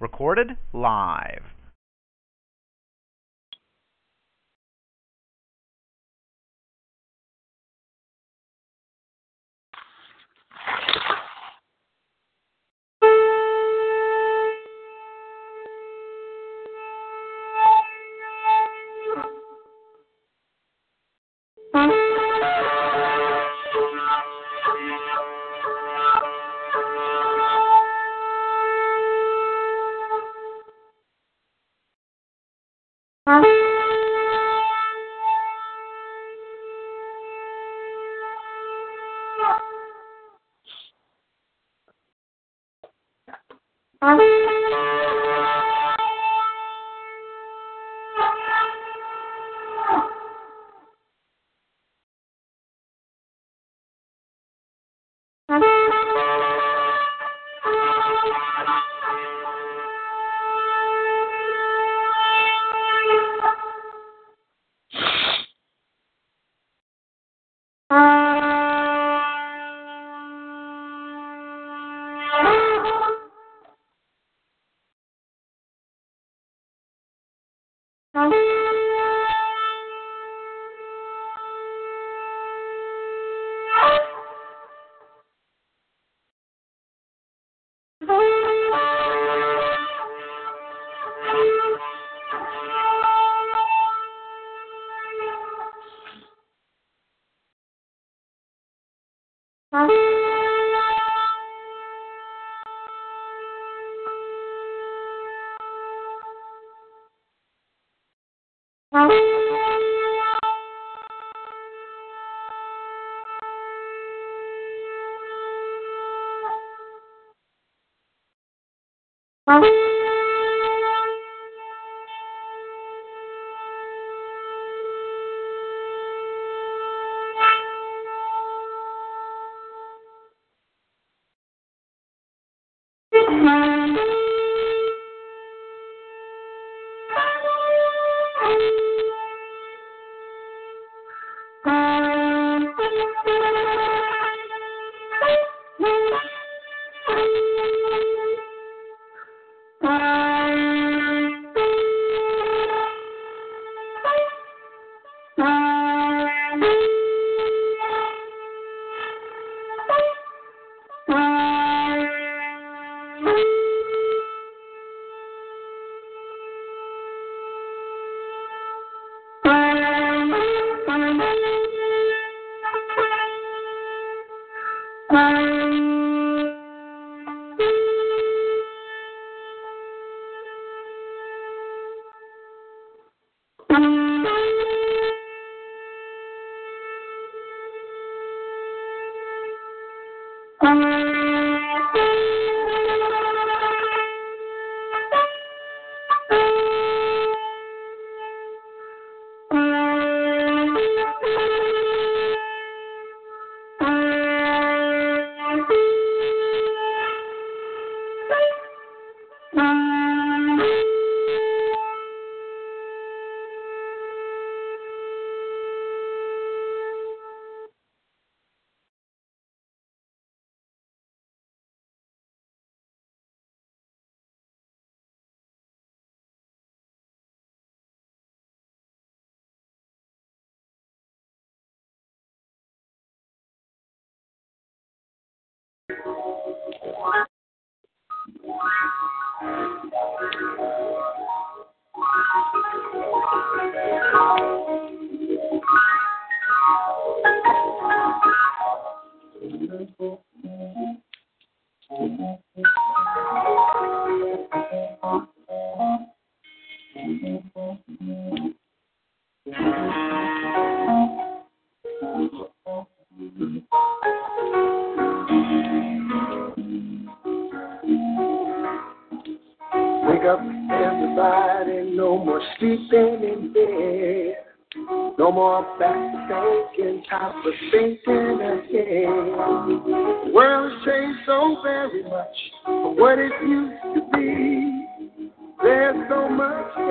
recorded live. Mm-hmm.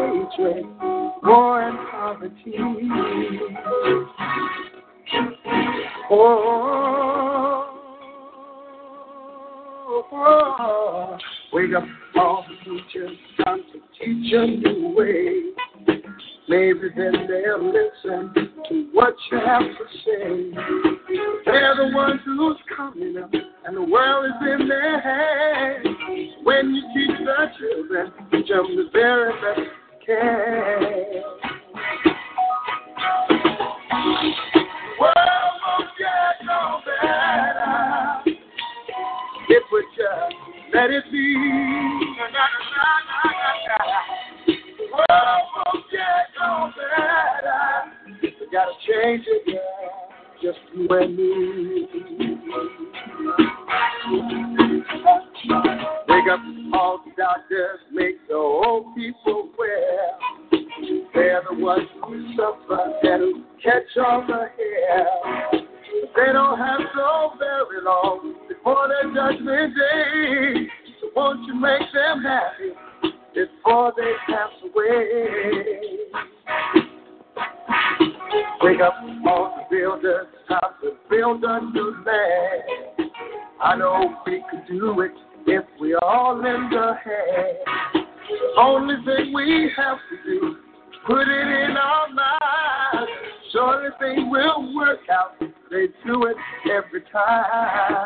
Hatred, war and poverty. Oh, oh, wake up, all the teachers, time to teach a new way. Maybe then they'll listen to what you have to say. They're the ones who's coming up, and the world is in their hands. When you teach the children, them the very best change it, yeah. Just you and me. The hair. They don't have so very long before their judgment day. So won't you make them happy before they pass away? Wake up all the builders, time to build a new land. I know we can do it if we all lend a hand. Only thing ah, ah, ah.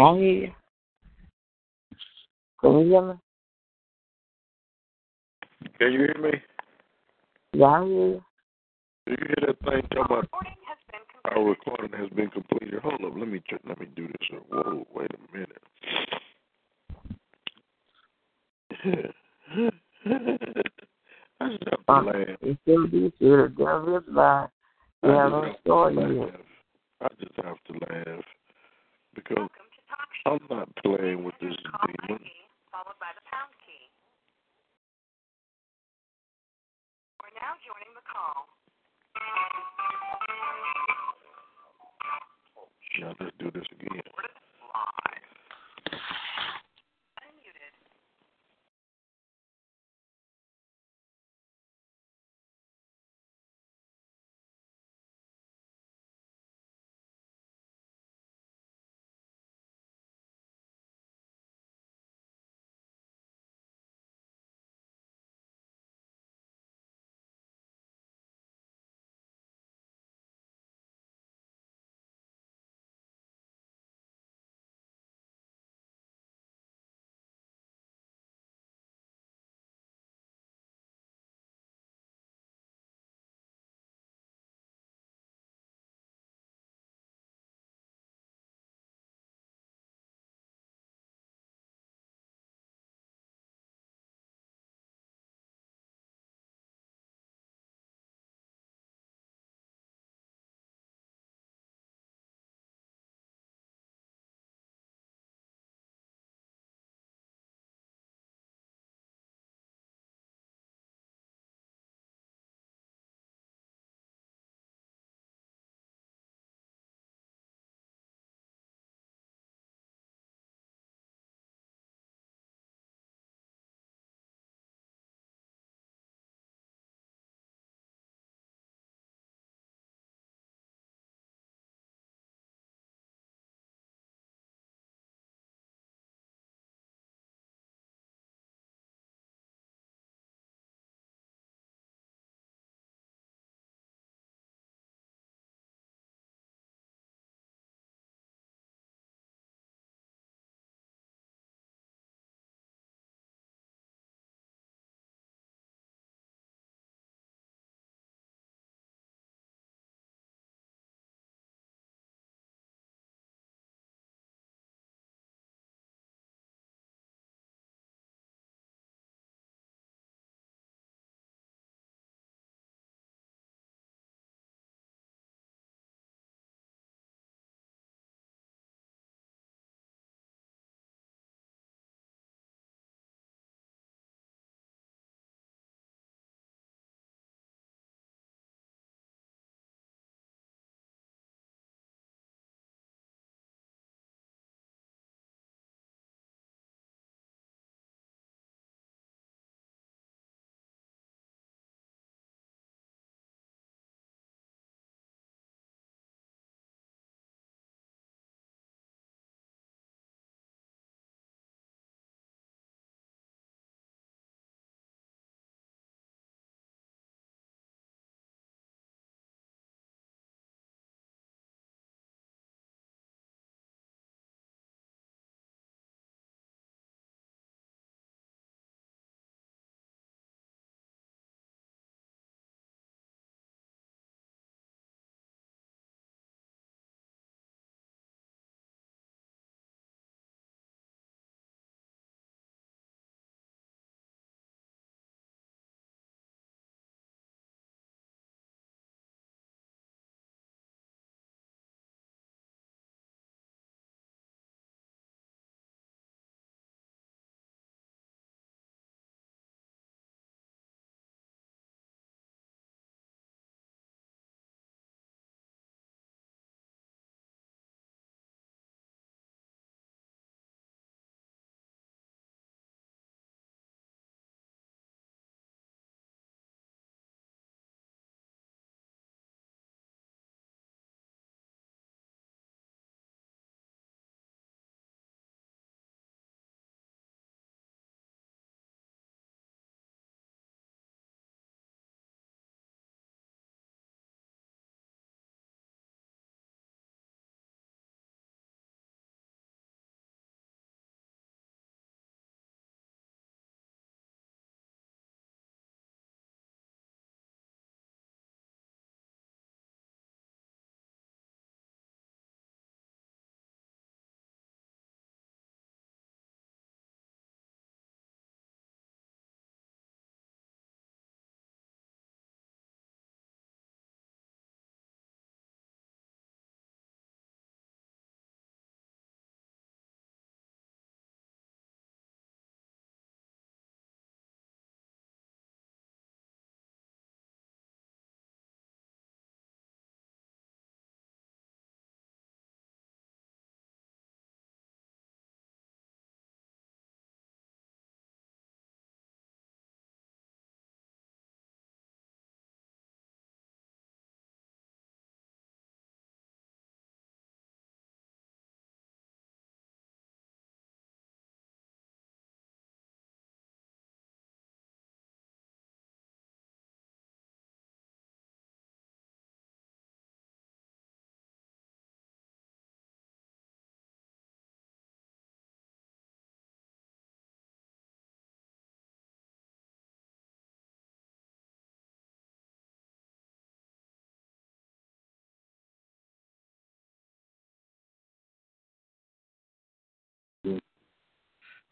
Can you hear me? Can you hear me? Yeah, I hear you. Do you hear that thing talking about Our recording has been completed. Hold up, let me check, let me do this. Whoa, wait a minute. I Uh, laugh. It still be true. The devil is lie. I You just have no have to story laugh. yet.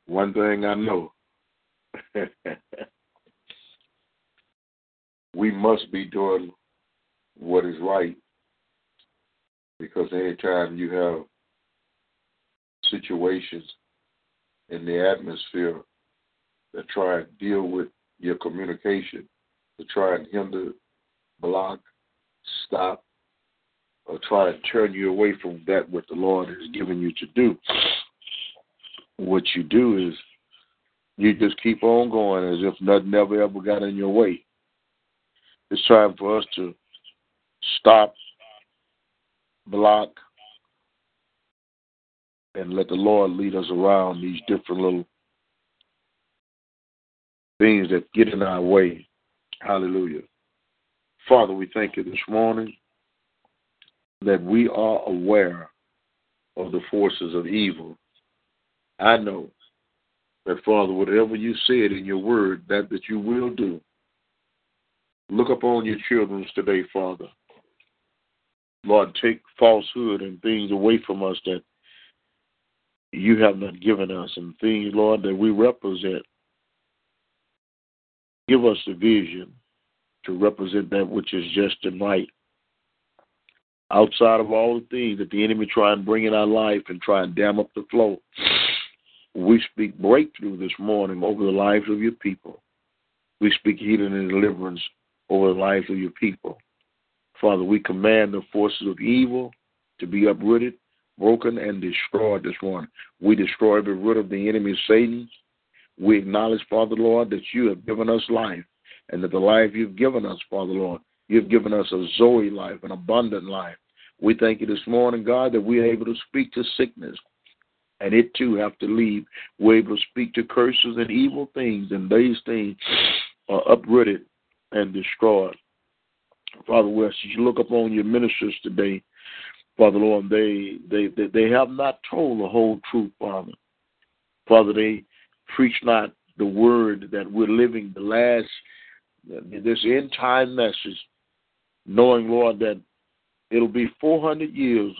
One thing I know we must be doing what is right because anytime you have situations in the atmosphere that try and deal with your communication, to try and hinder, block, stop, or try and turn you away from that what the Lord has given you to do. What you do is you just keep on going as if nothing ever ever got in your way. It's time for us to stop, block, and let the Lord lead us around these different little things that get in our way. Hallelujah. Father, we thank you this morning that we are aware of the forces of evil. I know that, Father, whatever you said in your word, that that you will do. Look upon your children today, Father. Lord, take falsehood and things away from us that you have not given us, and things, Lord, that we represent. Give us the vision to represent that which is just and right. Outside of all the things that the enemy try and bring in our life and try and dam up the flow, we speak breakthrough this morning over the lives of your people. We speak healing and deliverance over the lives of your people. Father, we command the forces of evil to be uprooted, broken, and destroyed this morning. We destroy every root of the enemy, Satan. We acknowledge, Father Lord, that you have given us life, and that the life you've given us, Father Lord, you've given us a Zoe life, an abundant life. We thank you this morning, God, that we are able to speak to sickness, and it too have to leave. We're able to speak to curses and evil things, and these things are uprooted and destroyed. Father, West, ask you look upon your ministers today, Father Lord, they, they they they have not told the whole truth, Father. Father, they preach not the word that we're living the last this end time message, knowing, Lord, that it'll be 400 years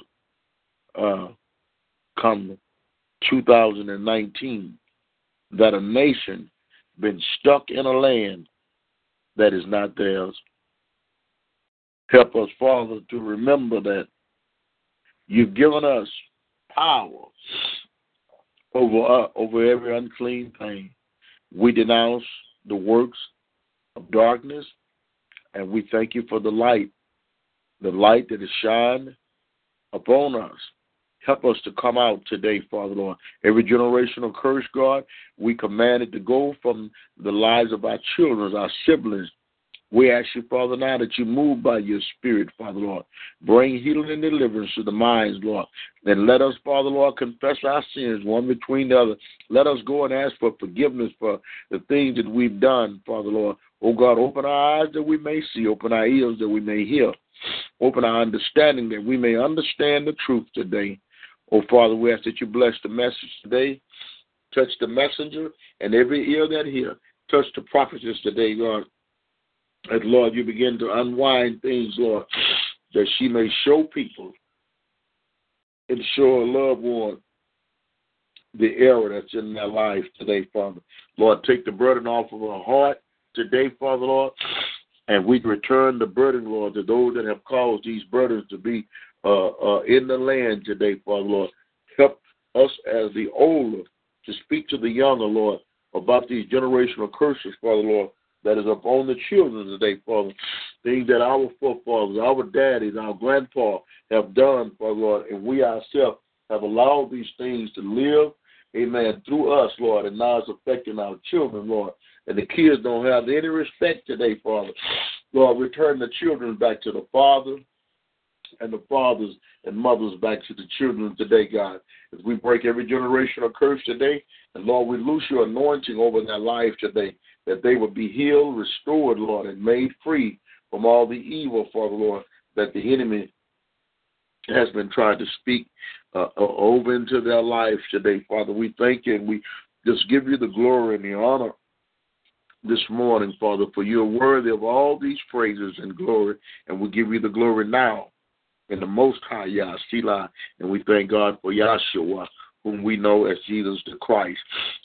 uh, come 2019 that a nation been stuck in a land that is not theirs. Help us, Father, to remember that you've given us power over uh, over every unclean thing. We denounce the works of darkness, and we thank you for the light, the light that is shined upon us. Help us to come out today, Father Lord. Every generational curse, God, we command it to go from the lives of our children, our siblings. We ask you, Father, now that you move by your Spirit, Father Lord. Bring healing and deliverance to the minds, Lord. Then let us, Father Lord, confess our sins one between the other. Let us go and ask for forgiveness for the things that we've done, Father Lord. Oh God, open our eyes that we may see, open our ears that we may hear, open our understanding that we may understand the truth today. Oh Father, we ask that you bless the message today. Touch the messenger and every ear that hear. Touch the prophetess today, Lord. That Lord, you begin to unwind things, Lord, that she may show people and show a loved one the error that's in their life today, Father. Lord, take the burden off of her heart today, Father Lord, and we return the burden, Lord, to those that have caused these burdens to be uh, uh, in the land today, Father Lord. Help us as the older to speak to the younger, Lord, about these generational curses, Father Lord, that is upon the children today, Father. Things that our forefathers, our daddies, our grandpa have done, Father Lord, and we ourselves have allowed these things to live, amen, through us, Lord, and now it's affecting our children, Lord. And the kids don't have any respect today, Father. Lord, return the children back to the Father and the fathers and mothers back to the children today, God. As we break every generational curse today, and Lord, we loose your anointing over their life today, that they would be healed, restored, Lord, and made free from all the evil, Father, Lord, that the enemy has been trying to speak uh, over into their lives today, Father. We thank you and we just give you the glory and the honor this morning, Father, for you're worthy of all these praises and glory, and we give you the glory now in the Most High Yahshua, and we thank God for Yahshua, whom we know as Jesus the Christ.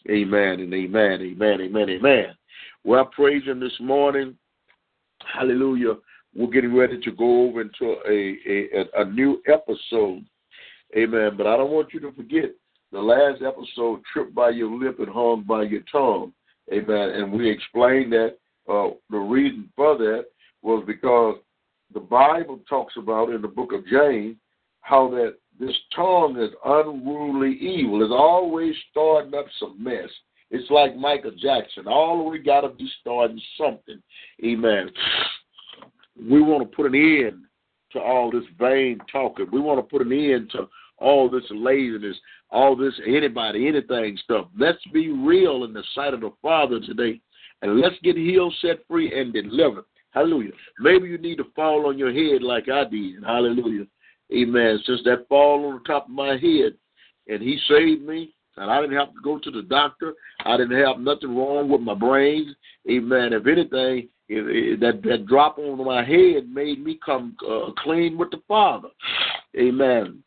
Amen and amen, amen, amen, amen. Well, I praise Him this morning. Hallelujah. We're getting ready to go over into a, a, a new episode. Amen. But I don't want you to forget the last episode, tripped by your lip and hung by your tongue. Amen. And we explained that uh, the reason for that was because the Bible talks about in the book of James how that this tongue is unruly evil. It's always starting up some mess. It's like Michael Jackson. All we got to be starting something. Amen. We want to put an end to all this vain talking. We want to put an end to all this laziness, all this anybody, anything stuff. Let's be real in the sight of the Father today, and let's get healed, set free, and delivered. Hallelujah. Maybe you need to fall on your head like I did. Hallelujah. Amen. Since that fall on the top of my head, and He saved me, and I didn't have to go to the doctor. I didn't have nothing wrong with my brains. Amen. If anything, it, it, that that drop on my head made me come uh, clean with the Father. Amen.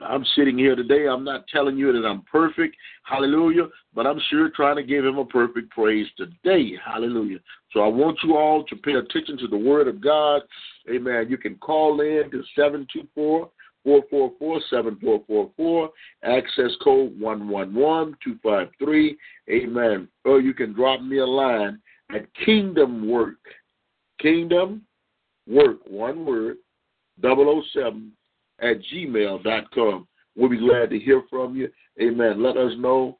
I'm sitting here today. I'm not telling you that I'm perfect. Hallelujah. But I'm sure trying to give him a perfect praise today. Hallelujah. So I want you all to pay attention to the word of God. Amen. You can call in to 724 444 7444, access code 111253. Amen. Or you can drop me a line at Kingdom Work. Kingdom Work, one word, 007 at gmail.com. We'll be glad to hear from you. Amen. Let us know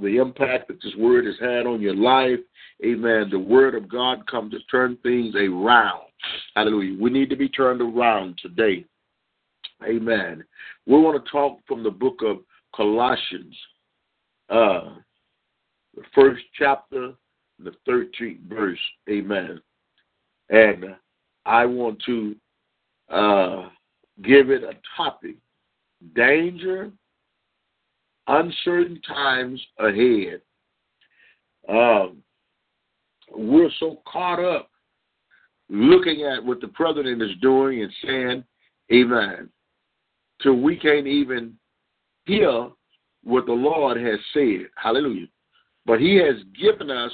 the impact that this word has had on your life. Amen. The word of God comes to turn things around. Hallelujah. We need to be turned around today. Amen. We want to talk from the book of Colossians, uh, the first chapter, the 13th verse. Amen. And I want to uh, give it a topic danger, uncertain times ahead. Um, we're so caught up looking at what the president is doing and saying, Amen, till we can't even hear what the Lord has said. Hallelujah. But He has given us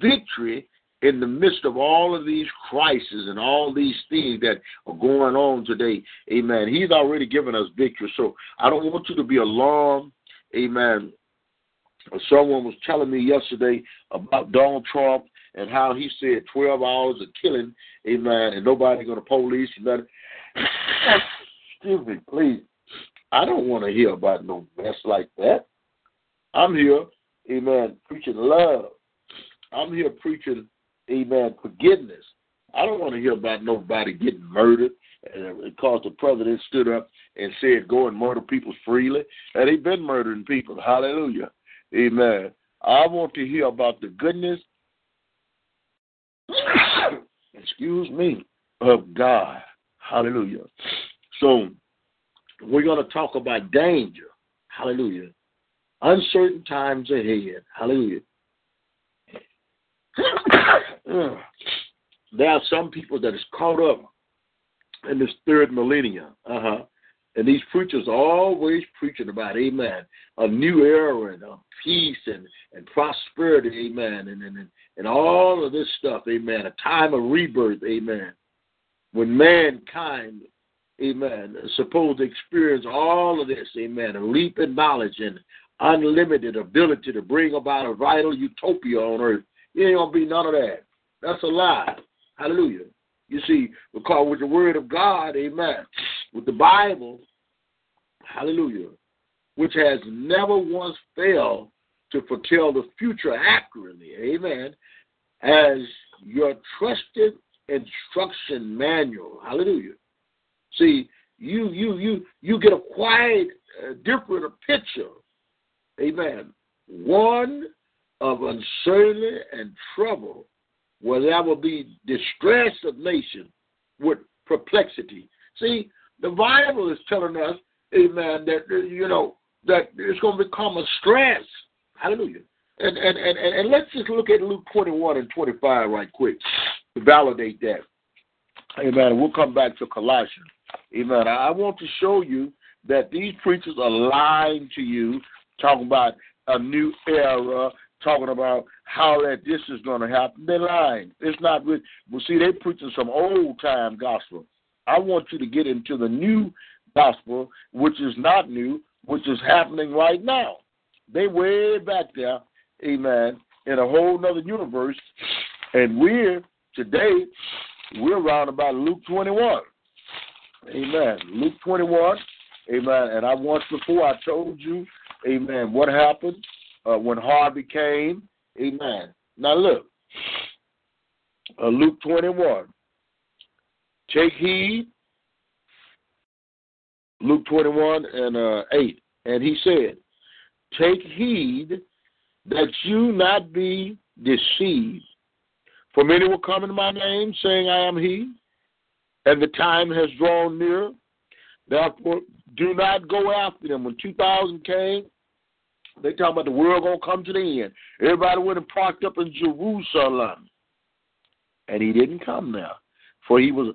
victory in the midst of all of these crises and all these things that are going on today, amen, he's already given us victory. So I don't want you to be alarmed, amen. Someone was telling me yesterday about Donald Trump and how he said 12 hours of killing, amen, and nobody going to police, nothing. Excuse me, please. I don't want to hear about no mess like that. I'm here, amen, preaching love. I'm here preaching amen, forgiveness. I don't want to hear about nobody getting murdered because uh, the president stood up and said, go and murder people freely. And he's been murdering people. Hallelujah. Amen. I want to hear about the goodness, excuse me, of God. Hallelujah. So we're going to talk about danger. Hallelujah. Uncertain times ahead. Hallelujah. There are some people that is caught up in this third millennium. Uh huh. And these preachers are always preaching about, amen, a new era and a peace and, and prosperity, amen, and, and, and all of this stuff, amen, a time of rebirth, amen. When mankind, amen, is supposed to experience all of this, amen, a leap in knowledge and unlimited ability to bring about a vital utopia on earth. It ain't going to be none of that. That's a lie. Hallelujah. You see, because with the word of God, amen, with the Bible, hallelujah, which has never once failed to foretell the future accurately, amen, as your trusted instruction manual. Hallelujah. See, you you you you get a quite uh, different picture, amen. One of uncertainty and trouble where there will be distress of nation with perplexity. See, the Bible is telling us, amen, that, you know, that it's going to become a stress. Hallelujah. And, and, and, and let's just look at Luke 21 and 25 right quick to validate that. Amen. We'll come back to Colossians. Amen. I want to show you that these preachers are lying to you, talking about a new era, talking about how that this is going to happen. They're lying. It's not with. Well, see, they're preaching some old time gospel. I want you to get into the new gospel, which is not new, which is happening right now. They way back there, amen, in a whole nother universe, and we're today we're around about Luke 21. Amen. Luke 21. Amen. And I once before I told you, amen, what happened uh, when Harvey came. Amen. Now look, uh, Luke 21. Take heed. Luke 21 and uh, 8. And he said, Take heed that you not be deceived. For many will come in my name, saying, I am he, and the time has drawn near. Therefore, do not go after them. When 2000 came, they talking about the world to come to the end. Everybody went and parked up in Jerusalem. And he didn't come there. For he was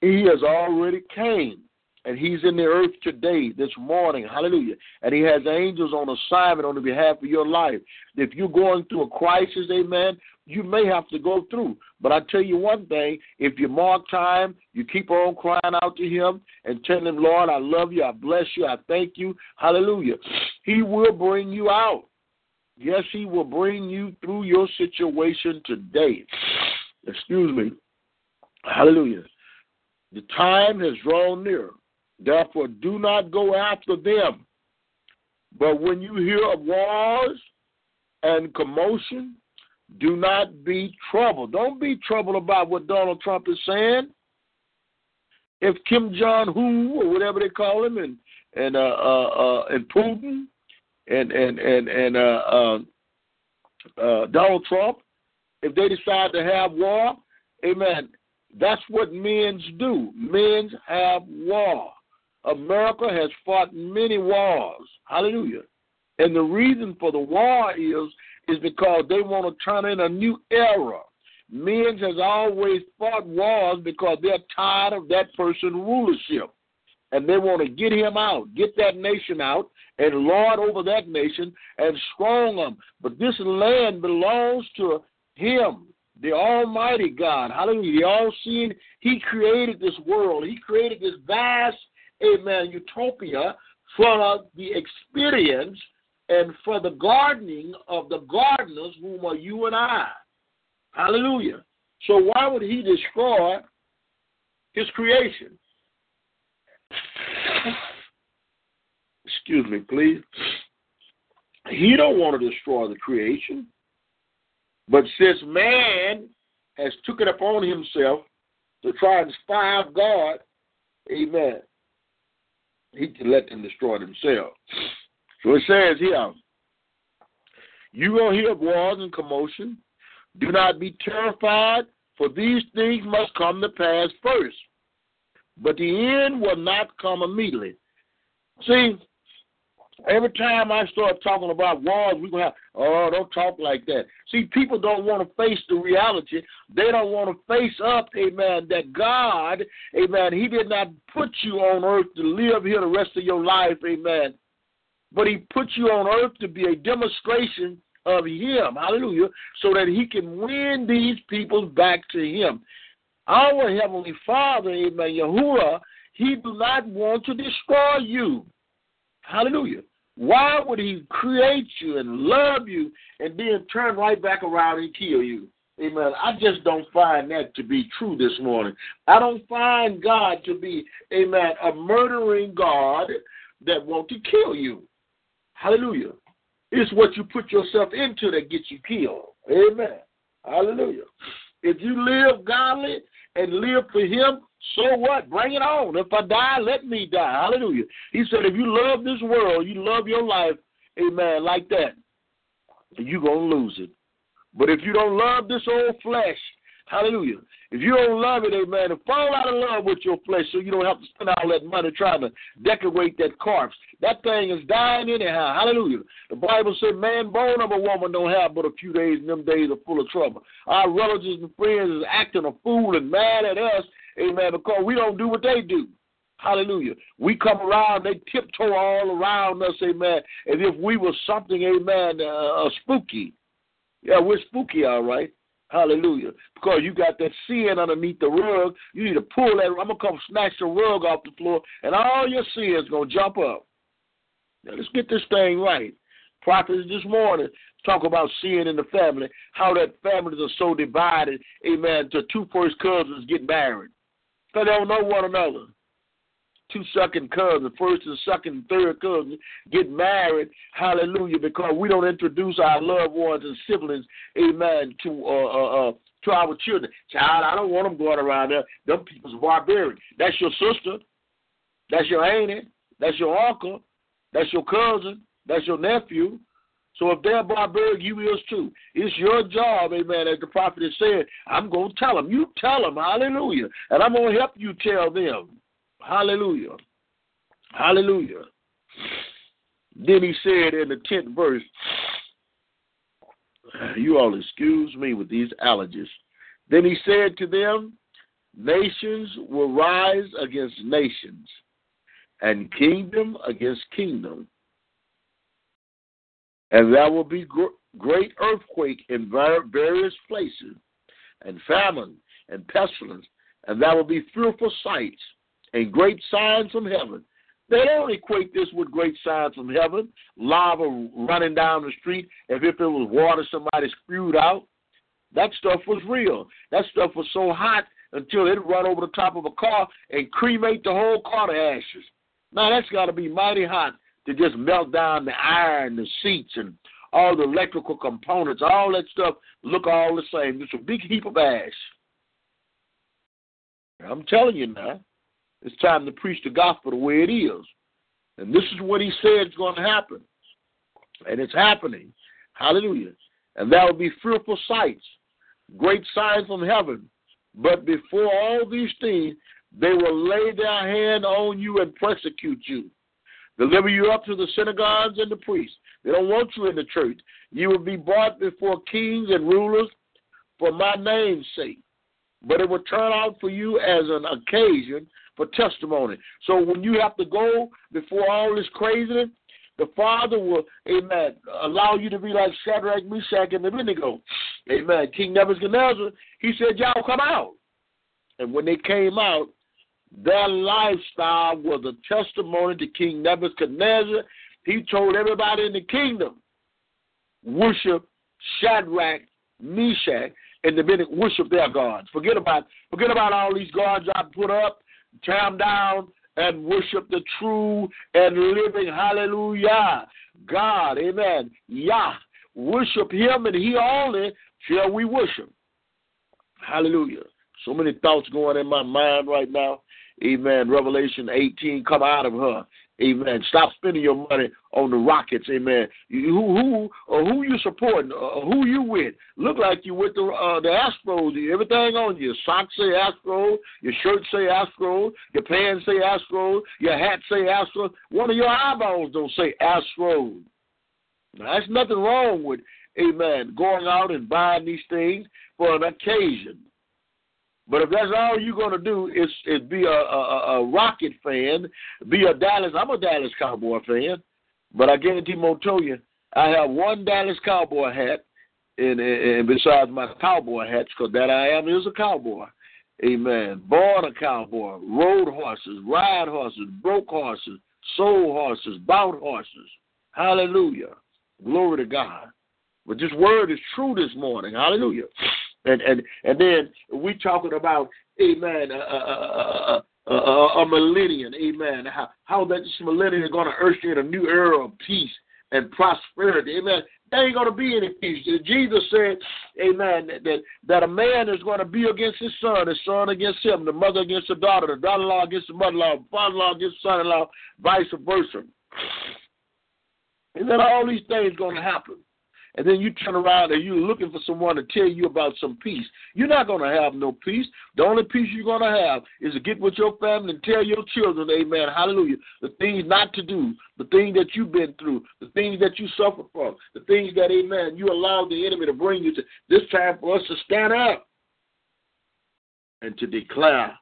he has already came and he's in the earth today, this morning. Hallelujah. And he has angels on assignment on the behalf of your life. If you're going through a crisis, amen, you may have to go through. But I tell you one thing if you mark time, you keep on crying out to him and telling him, Lord, I love you, I bless you, I thank you. Hallelujah. He will bring you out. Yes, he will bring you through your situation today. Excuse me. Hallelujah. The time has drawn near. Therefore, do not go after them. But when you hear of wars and commotion, do not be troubled. Don't be troubled about what Donald Trump is saying. If Kim Jong Un or whatever they call him, and and uh, uh, uh, and Putin and and and and uh, uh, uh, Donald Trump, if they decide to have war, amen. That's what men's do. Men's have war. America has fought many wars. Hallelujah. And the reason for the war is is because they want to turn in a new era. Men has always fought wars because they're tired of that person's rulership. And they want to get him out, get that nation out, and lord over that nation and strong them. But this land belongs to him, the Almighty God. Hallelujah. The all seeing. He created this world. He created this vast, amen, utopia for the experience and for the gardening of the gardeners, whom are you and I. Hallelujah. So why would he destroy his creation? Excuse me, please. He don't want to destroy the creation. But since man has took it upon himself to try and spy out God, amen, he can let them destroy themselves. So it says here, you will hear wars and commotion. Do not be terrified, for these things must come to pass first. But the end will not come immediately. See, every time I start talking about wars, we're going to have, oh, don't talk like that. See, people don't want to face the reality. They don't want to face up, amen, that God, amen, He did not put you on earth to live here the rest of your life, amen, but he put you on earth to be a demonstration of him, hallelujah, so that he can win these people back to him. Our Heavenly Father, amen, Yahuwah, he do not want to destroy you. Hallelujah. Why would he create you and love you and then turn right back around and kill you? Amen. I just don't find that to be true this morning. I don't find God to be, amen, a murdering God that want to kill you. Hallelujah. It's what you put yourself into that gets you killed. Amen. Hallelujah. If you live godly and live for Him, so what? Bring it on. If I die, let me die. Hallelujah. He said, if you love this world, you love your life, amen, like that, you're going to lose it. But if you don't love this old flesh, hallelujah, if you don't love it, amen, and fall out of love with your flesh so you don't have to spend all that money trying to decorate that corpse. That thing is dying anyhow. Hallelujah. The Bible said, man born of a woman don't have but a few days, and them days are full of trouble. Our relatives and friends is acting a fool and mad at us, amen, because we don't do what they do. Hallelujah. We come around, they tiptoe all around us, amen, as if we were something, amen, uh, uh, spooky. Yeah, we're spooky, all right. Hallelujah. Because you got that sin underneath the rug. You need to pull that. I'm going to come snatch the rug off the floor, and all your sins going to jump up. Now, let's get this thing right. Prophets this morning talk about sin in the family, how that families are so divided, amen, to two first cousins get married. They don't know one another two second cousins, first and second and third cousins get married, hallelujah, because we don't introduce our loved ones and siblings, amen, to uh, uh, uh, to our children. Child, I don't want them going around there. Them people's barbaric. That's your sister. That's your auntie. That's your uncle. That's your cousin. That's your nephew. So if they're barbaric, you is too. It's your job, amen, as the prophet is saying, I'm going to tell them. You tell them, hallelujah. And I'm going to help you tell them. Hallelujah. Hallelujah. Then he said in the 10th verse, you all excuse me with these allergies. Then he said to them, Nations will rise against nations, and kingdom against kingdom. And there will be great earthquake in various places, and famine and pestilence, and there will be fearful sights and great signs from heaven. They don't equate this with great signs from heaven, lava running down the street as if it was water somebody spewed out. That stuff was real. That stuff was so hot until it run over the top of a car and cremate the whole car to ashes. Now that's got to be mighty hot to just melt down the iron, the seats, and all the electrical components. All that stuff look all the same. It's a big heap of ash. I'm telling you now. It's time to preach the gospel the way it is. And this is what he said is going to happen. And it's happening. Hallelujah. And there will be fearful sights, great signs from heaven. But before all these things, they will lay their hand on you and persecute you, deliver you up to the synagogues and the priests. They don't want you in the church. You will be brought before kings and rulers for my name's sake. But it will turn out for you as an occasion for testimony. So when you have to go before all this craziness, the Father will, amen, allow you to be like Shadrach, Meshach, and Abednego. Amen. King Nebuchadnezzar, he said, y'all come out. And when they came out, their lifestyle was a testimony to King Nebuchadnezzar. He told everybody in the kingdom, worship Shadrach, Meshach, and the Abednego, worship their gods. Forget about forget about all these gods I put up them down and worship the true and living hallelujah God. Amen. Yah. Worship him and he only shall we worship. Hallelujah. So many thoughts going in my mind right now. Amen. Revelation 18, come out of her. Amen. Stop spending your money on the Rockets. Amen. Who who or who you supporting? Uh, who you with? Look like you with the uh, the Astros. Everything on you. Your socks say Astros. Your shirt say Astros. Your pants say Astros. Your hat say Astros. One of your eyeballs don't say Astros. Now, there's nothing wrong with, amen, going out and buying these things for an occasion. But if that's all you're going to do is, is be a, a, a Rocket fan, be a Dallas, I'm a Dallas Cowboy fan, but I guarantee Montoya, I have one Dallas Cowboy hat, and, and besides my cowboy hats, because that I am is a cowboy. Amen. Born a cowboy, rode horses, ride horses, broke horses, sold horses, bought horses. Hallelujah. Glory to God. But this word is true this morning. Hallelujah. And and and then we talking about amen a, a, a, a millennium, amen. How how that this millennium is going to usher in a new era of peace and prosperity, amen. There ain't going to be any peace. Jesus said, amen, that that a man is going to be against his son, his son against him, the mother against the daughter, the daughter-in-law against the mother-in-law, father-in-law against the son-in-law, vice versa. And then all these things going to happen and then you turn around and you're looking for someone to tell you about some peace. You're not going to have no peace. The only peace you're going to have is to get with your family and tell your children, amen, hallelujah, the things not to do, the things that you've been through, the things that you suffer from, the things that, amen, you allow the enemy to bring you to. This time for us to stand up and to declare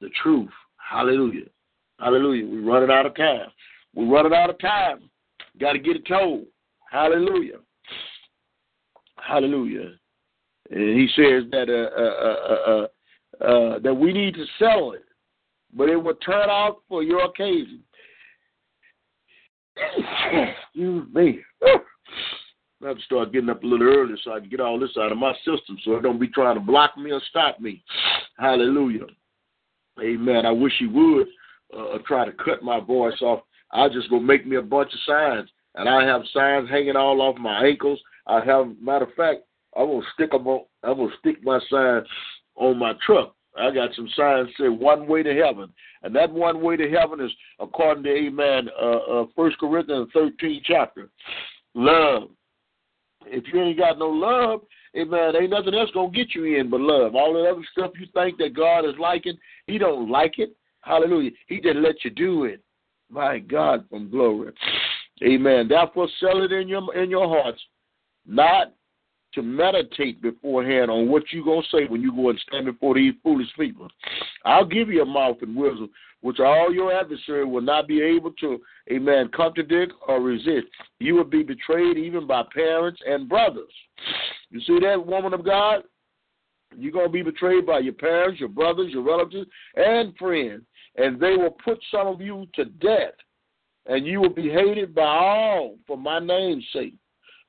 the truth. Hallelujah. Hallelujah. We're running out of time. We're running out of time. Got to get it told. Hallelujah. Hallelujah. And he says that uh, uh, uh, uh, that we need to sell it, but it will turn out for your occasion. Excuse me. I have to start getting up a little early so I can get all this out of my system so it don't be trying to block me or stop me. Hallelujah. Amen. I wish he would uh, try to cut my voice off. I'll just go make me a bunch of signs. And I have signs hanging all off my ankles. I have, matter of fact, I'm gonna stick them on. I'm gonna stick my sign on my truck. I got some signs that say one way to heaven, and that one way to heaven is according to Amen. Uh, uh, First Corinthians 13 chapter, love. If you ain't got no love, Amen, ain't nothing else gonna get you in but love. All the other stuff you think that God is liking, He don't like it. Hallelujah. He just let you do it. My God, from glory. Amen. Therefore, sell it in your in your hearts, not to meditate beforehand on what you're going to say when you go and stand before these foolish people. I'll give you a mouth and wisdom, which all your adversary will not be able to, amen, contradict or resist. You will be betrayed even by parents and brothers. You see that, woman of God? You're going to be betrayed by your parents, your brothers, your relatives, and friends, and they will put some of you to death, and you will be hated by all for my name's sake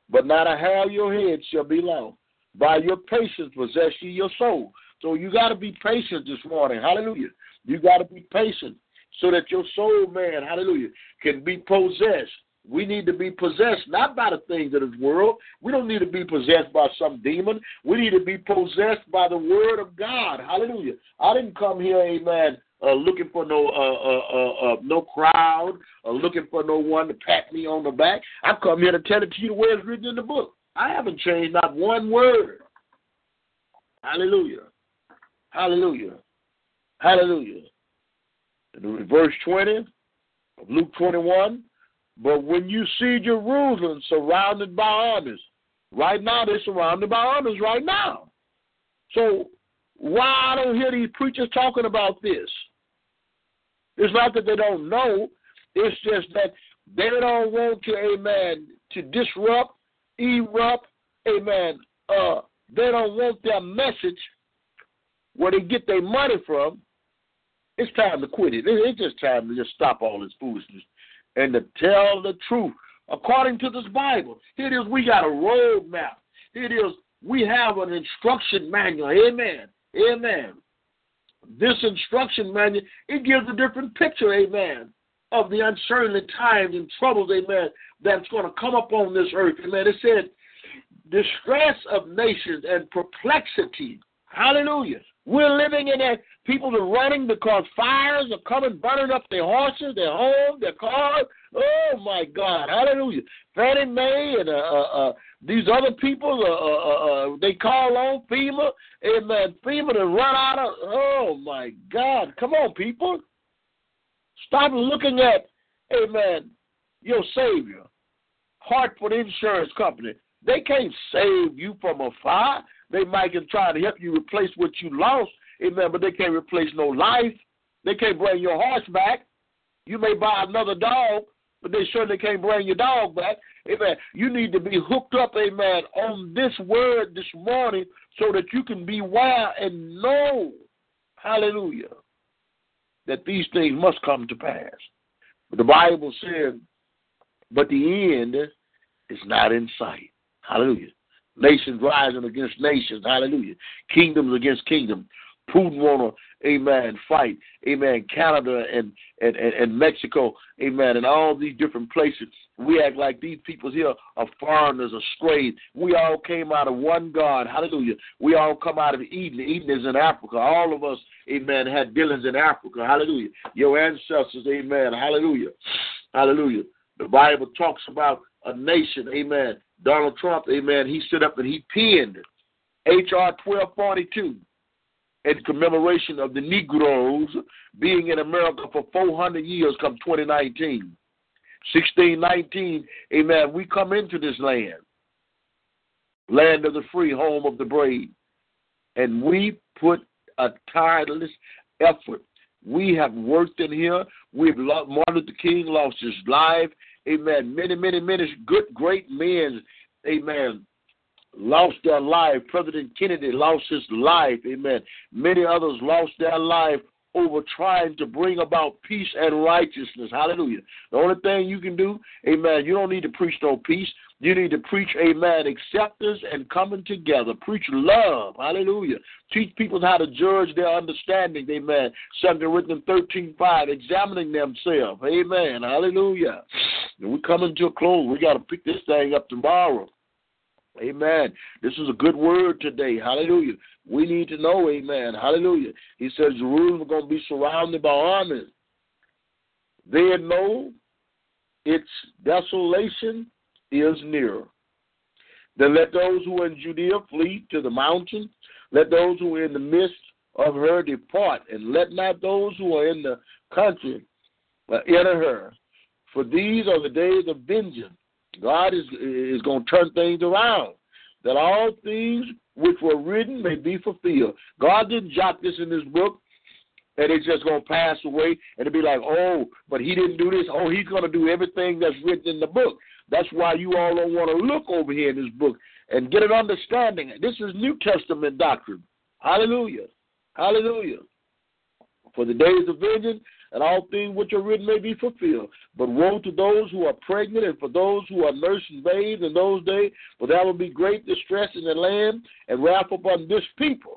but not a hair of your head shall be lost. By your patience possess ye your soul. So you got to be patient this morning. Hallelujah. You got to be patient so that your soul, man, hallelujah, can be possessed. We need to be possessed not by the things of this world. We don't need to be possessed by some demon. We need to be possessed by the word of God. Hallelujah. I didn't come here, amen, uh, looking for no uh, uh, uh, uh, no crowd, looking for no one to pat me on the back. I've come here to tell it to you the way it's written in the book. I haven't changed not one word. Hallelujah. Hallelujah. Hallelujah. Verse 20 of Luke 21, but when you see Jerusalem surrounded by armies, right now they're surrounded by armies right now. So why I don't hear these preachers talking about this? It's not that they don't know. It's just that they don't want to, amen, to disrupt, erupt, amen. Uh, they don't want their message where they get their money from. It's time to quit it. It's just time to just stop all this foolishness and to tell the truth according to this Bible. Here it is. We got a roadmap. Here it is. We have an instruction manual. Amen. Amen this instruction manual, it gives a different picture, amen, of the uncertain times and troubles, amen, that's going to come upon this earth. Amen. It said, distress of nations and perplexity. Hallelujah. We're living in a people are running because fires are coming, burning up their horses, their homes, their cars. Oh my God, Hallelujah! Fannie Mae and uh, uh, uh, these other people, uh, uh, uh, uh, they call on FEMA, amen. FEMA to run out of. Oh my God, come on, people! Stop looking at, amen, your Savior, Hartford Insurance Company. They can't save you from a fire. They might can try to help you replace what you lost, amen, but they can't replace no life. They can't bring your horse back. You may buy another dog, but they certainly can't bring your dog back. Amen. You need to be hooked up, amen, on this word this morning so that you can be wise and know, hallelujah, that these things must come to pass. But the Bible says, but the end is not in sight. Hallelujah. Nations rising against nations. Hallelujah. Kingdoms against kingdoms. Putin want to, amen, fight, amen, Canada and, and, and, and Mexico, amen, and all these different places. We act like these people here are foreigners or strayed. We all came out of one God. Hallelujah. We all come out of Eden. Eden is in Africa. All of us, amen, had dealings in Africa. Hallelujah. Your ancestors, amen. Hallelujah. Hallelujah. The Bible talks about a nation, amen. Donald Trump, amen, he stood up and he penned H.R. 1242 in commemoration of the Negroes being in America for 400 years come 2019. 1619, amen, we come into this land, land of the free, home of the brave, and we put a tireless effort We have worked in here. We've lost, Martin Luther King lost his life. Amen. Many, many, many good, great men, amen, lost their life. President Kennedy lost his life. Amen. Many others lost their life over trying to bring about peace and righteousness. Hallelujah. The only thing you can do, amen, you don't need to preach no peace. You need to preach, amen, acceptance and coming together. Preach love. Hallelujah. Teach people how to judge their understanding. Amen. 2 Corinthians 13 5, examining themselves. Amen. Hallelujah. We're coming to a close. We got to pick this thing up tomorrow. Amen. This is a good word today. Hallelujah. We need to know, amen. Hallelujah. He says Jerusalem is going to be surrounded by armies. They know its desolation is near. Then let those who are in Judea flee to the mountain. Let those who are in the midst of her depart, and let not those who are in the country uh, enter her. For these are the days of vengeance. God is is going to turn things around. That all things which were written may be fulfilled. God didn't jot this in this book and it's just going to pass away and it'll be like, oh, but he didn't do this. Oh, he's going to do everything that's written in the book. That's why you all don't want to look over here in this book and get an understanding. This is New Testament doctrine. Hallelujah. Hallelujah. For the days of vengeance and all things which are written may be fulfilled. But woe to those who are pregnant and for those who are nursing babes in those days, for there will be great distress in the land and wrath upon this people.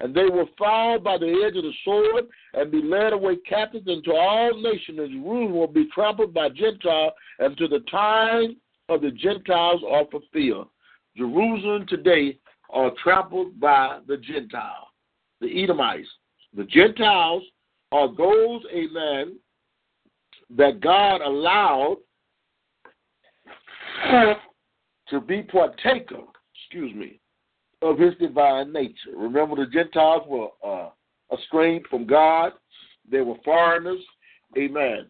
And they will fall by the edge of the sword and be led away captive into all nations, and Jerusalem will be trampled by Gentiles, to the time of the Gentiles are fulfilled. Jerusalem today are trampled by the Gentiles, the Edomites. The Gentiles are those, amen, that God allowed to be partaker, excuse me, of his divine nature. Remember, the Gentiles were uh, estranged from God, they were foreigners, amen.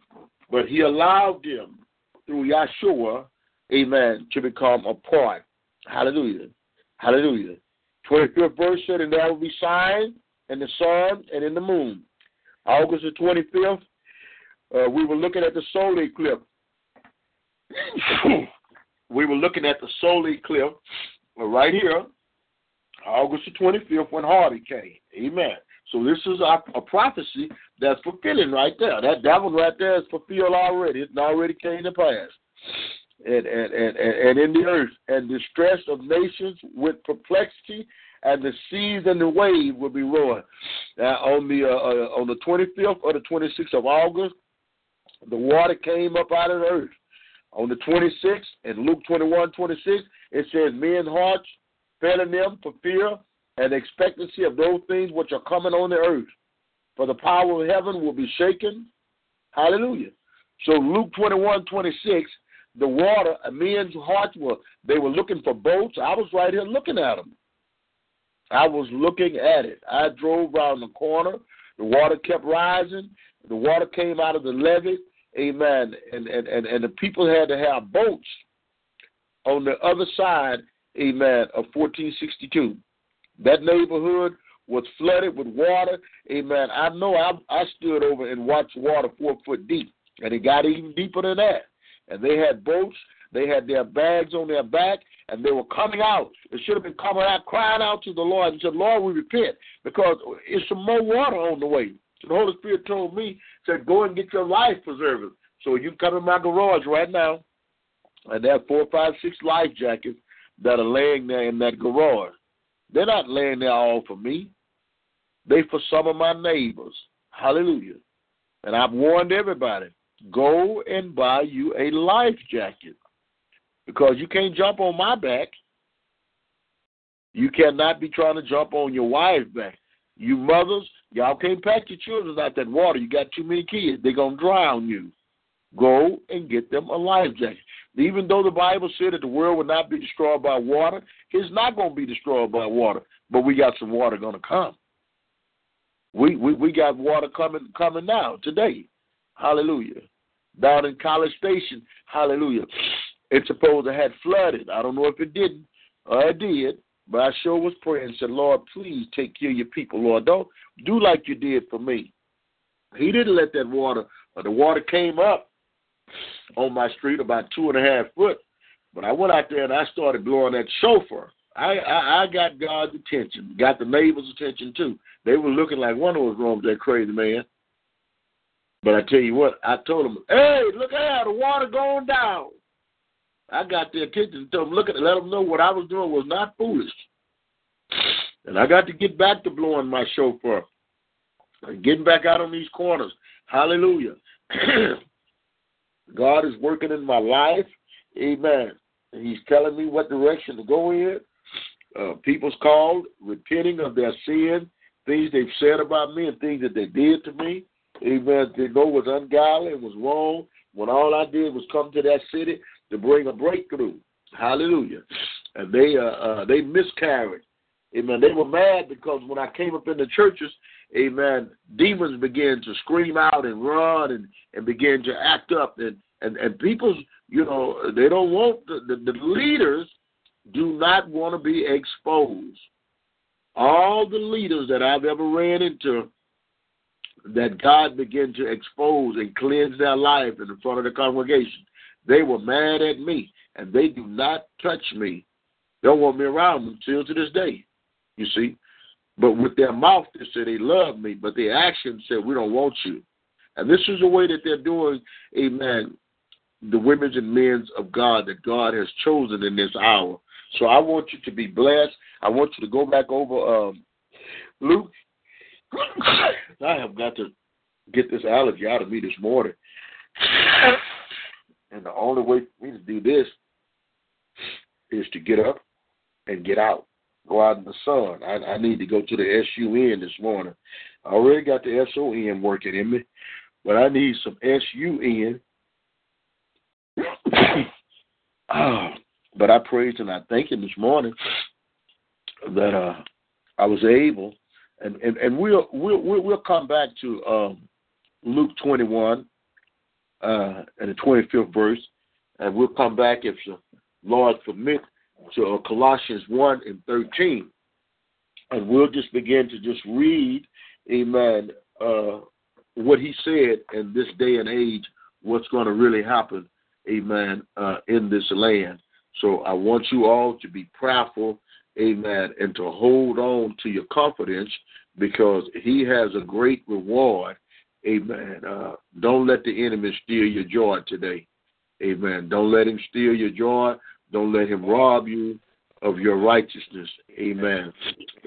But he allowed them through Yeshua, amen, to become a part. Hallelujah. Hallelujah. 25th verse said, And there will be signs in the sun and in the moon. August the 25th, uh, we were looking at the solar eclipse. we were looking at the solar eclipse uh, right here, August the 25th, when Harvey came. Amen. So this is a, a prophecy that's fulfilling right there. That that one right there is fulfilled already. It already came to pass. And and, and, and in the earth, and distress of nations with perplexity and the seas and the wave will be roaring. Now, on the uh, uh, on the 25th or the 26th of August, the water came up out of the earth. On the 26th, in Luke 21, 26, it says, men's hearts failing them for fear and expectancy of those things which are coming on the earth. For the power of heaven will be shaken. Hallelujah. So Luke 21, 26, the water, men's hearts were, they were looking for boats. I was right here looking at them. I was looking at it. I drove around the corner. The water kept rising. The water came out of the levee. Amen. And, and, and, and the people had to have boats on the other side, amen, of 1462. That neighborhood was flooded with water. Amen. I know I, I stood over and watched water four foot deep, and it got even deeper than that. And they had boats. They had their bags on their back, and they were coming out. They should have been coming out, crying out to the Lord and said, Lord, we repent because it's some more water on the way. So the Holy Spirit told me, said, go and get your life preserver. So you come in my garage right now, and there are four, five, six life jackets that are laying there in that garage. They're not laying there all for me. They for some of my neighbors. Hallelujah. And I've warned everybody, go and buy you a life jacket because you can't jump on my back. You cannot be trying to jump on your wife's back. You mothers, y'all can't pack your children out that water. You got too many kids. They're going to drown you. Go and get them a life jacket. Even though the Bible said that the world would not be destroyed by water, it's not going to be destroyed by water. But we got some water going to come. We, we we got water coming coming now today. Hallelujah. Down in College Station, hallelujah. It's supposed to had flooded. I don't know if it didn't or it did, but I sure was praying said, Lord, please take care of your people, Lord. Don't do like you did for me. He didn't let that water. Uh, the water came up on my street about two and a half foot, but I went out there and I started blowing that shofar. I, I I got God's attention, got the neighbors' attention too. They were looking like one of those with that crazy man. But I tell you what, I told them, "Hey, look out! The water going down." I got their attention. Told them, look at, it, let them know what I was doing was not foolish. And I got to get back to blowing my shofar, and getting back out on these corners. Hallelujah. God is working in my life. Amen. And he's telling me what direction to go in. Uh, people's called, repenting of their sin, things they've said about me and things that they did to me. Amen. They know was ungodly and was wrong. When all I did was come to that city to bring a breakthrough. Hallelujah. And they uh, uh they miscarried. Amen. They were mad because when I came up in the churches, amen, demons began to scream out and run and, and begin to act up and, and, and people, you know, they don't want the, the, the leaders do not want to be exposed. All the leaders that I've ever ran into that God began to expose and cleanse their life in front of the congregation, they were mad at me and they do not touch me. They don't want me around them till to this day. You see? But with their mouth they say they love me, but their actions say we don't want you. And this is the way that they're doing, amen, the women's and men's of God that God has chosen in this hour. So I want you to be blessed. I want you to go back over um, Luke. I have got to get this allergy out of me this morning. And the only way for me to do this is to get up and get out. Go out in the sun. I, I need to go to the SUN this morning. I already got the SON working in me, but I need some SUN. Ah, but I praise and I thank him this morning that uh, I was able, and, and, and we'll, we'll we'll come back to um, Luke 21 uh, the 25th verse, and we'll come back if the Lord permit to uh, Colossians 1 and 13. And we'll just begin to just read, amen, uh, what he said in this day and age, what's going to really happen, amen, uh, in this land. So I want you all to be prayerful, amen, and to hold on to your confidence because he has a great reward, amen. Uh, don't let the enemy steal your joy today, amen. Don't let him steal your joy. Don't let him rob you of your righteousness. Amen.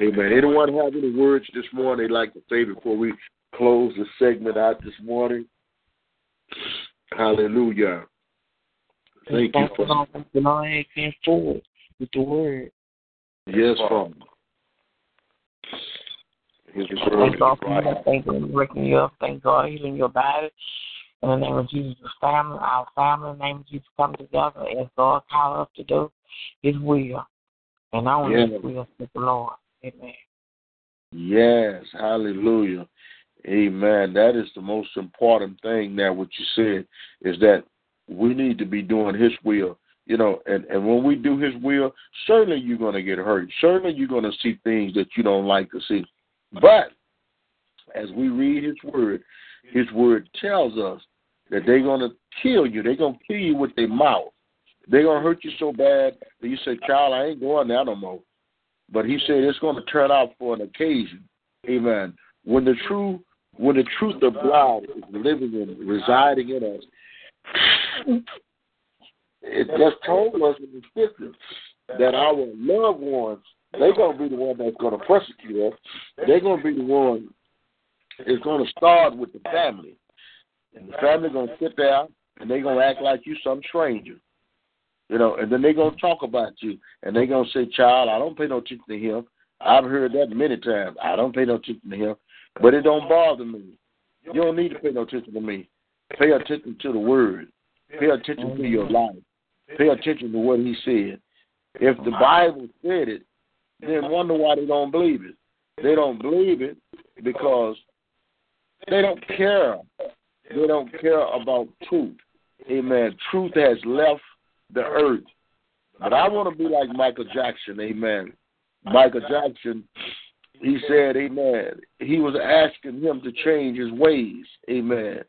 Amen. Anyone have any words this morning they'd like to say before we close the segment out this morning? Hallelujah. Thank you for I came forward with the word. Yes, Father. His word God is for right. you. Thank God for waking you up. Thank God healing your body. In the name of Jesus, family, our family, in the name of Jesus, come together as God called us to do His will. And only Yes. His will, says the Lord. Amen. Yes, hallelujah. Amen. That is the most important thing now what you said is that we need to be doing his will. You know, and, and when we do his will, certainly you're gonna get hurt. Certainly you're gonna see things that you don't like to see. But as we read his word, his word tells us that they're gonna kill you. They're gonna kill you with their mouth. They're gonna hurt you so bad that you say, Child, I ain't going there no more. But he said it's gonna turn out for an occasion. Amen. When the true when the truth of God is living and residing in us, it just told us in the scripture that our loved ones, they're gonna be the one that's gonna persecute us. They're gonna be the one that's gonna start with the family. And the family gonna sit there and they're gonna act like you some stranger. You know, and then they're gonna talk about you and they're gonna say, Child, I don't pay no attention to him. I've heard that many times. I don't pay no attention to him. But it don't bother me. You don't need to pay no attention to me. Pay attention to the word. Pay attention to your life. Pay attention to what he said. If the Bible said it, then wonder why they don't believe it. They don't believe it because they don't care. They don't care about truth. Amen. Truth has left the earth. But I want to be like Michael Jackson. Amen. Michael Jackson he said, Amen. He was asking him to change his ways. Amen.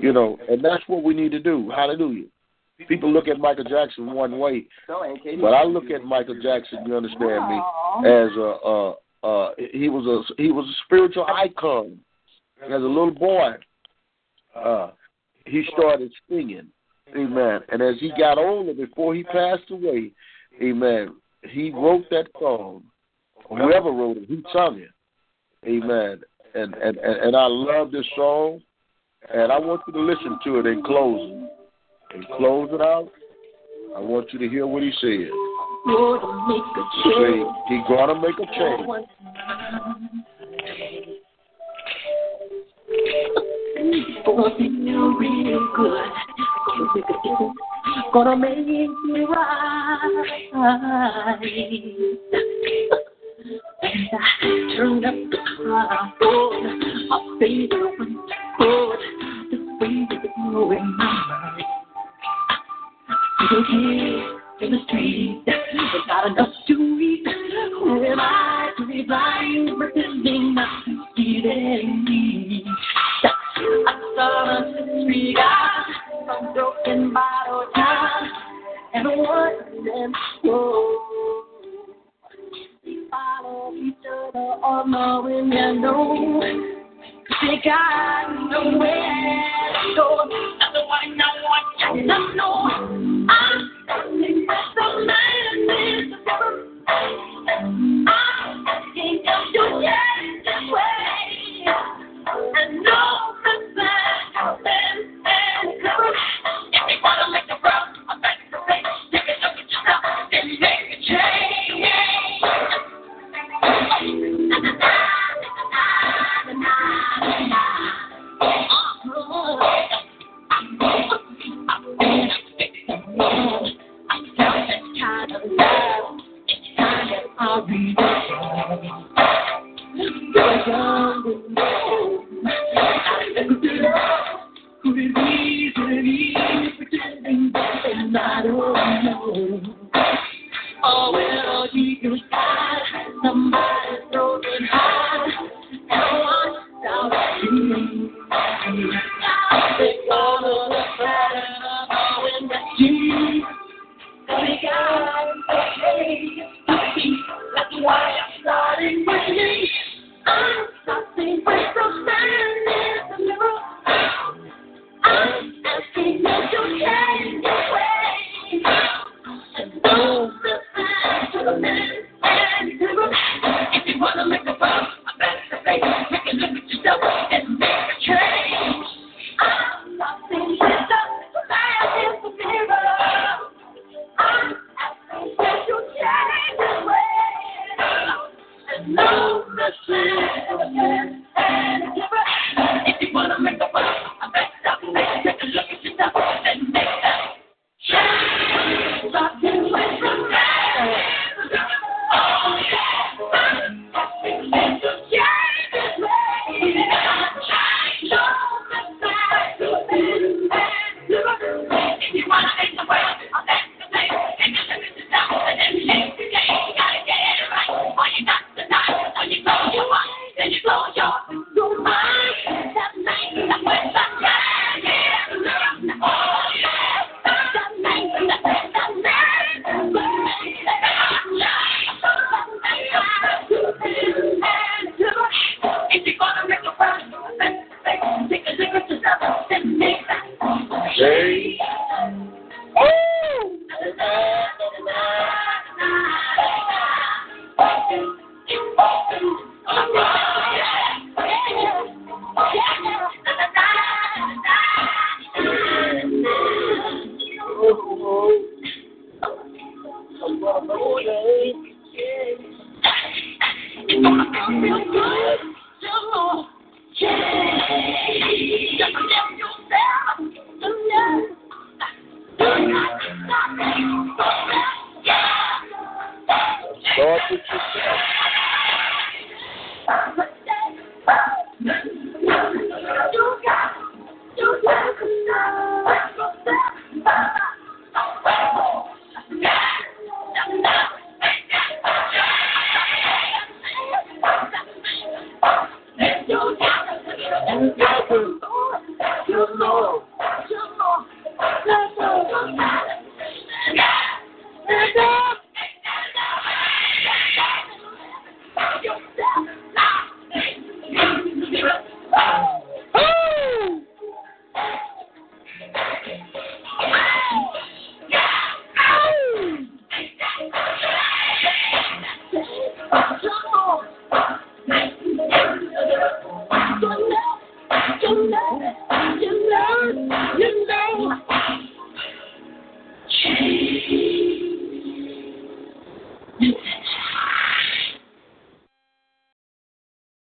You know, and that's what we need to do. Hallelujah. People look at Michael Jackson one way, but I look at Michael Jackson. You understand me? As a, uh, uh, he was a he was a spiritual icon. As a little boy, uh, he started singing. Amen. And as he got older, before he passed away, Amen. He wrote that song. Whoever wrote it, he sung it. Amen. And and and I love this song, and I want you to listen to it in closing. And close it out. I want you to hear what he said. Gonna make a change. he gonna make a change. Feel real good. Gonna make a difference. Gonna make me right. And I turned up the crowd. My favorite went good. The way that it's moving my mind. Okay, in the street, there's got enough to eat. Who am I to be blind, pretending not to see their needs? I saw a street guy, some broken bottle town, and one them whoa. They follow each other all knowing and know. They got nowhere to go. Oh,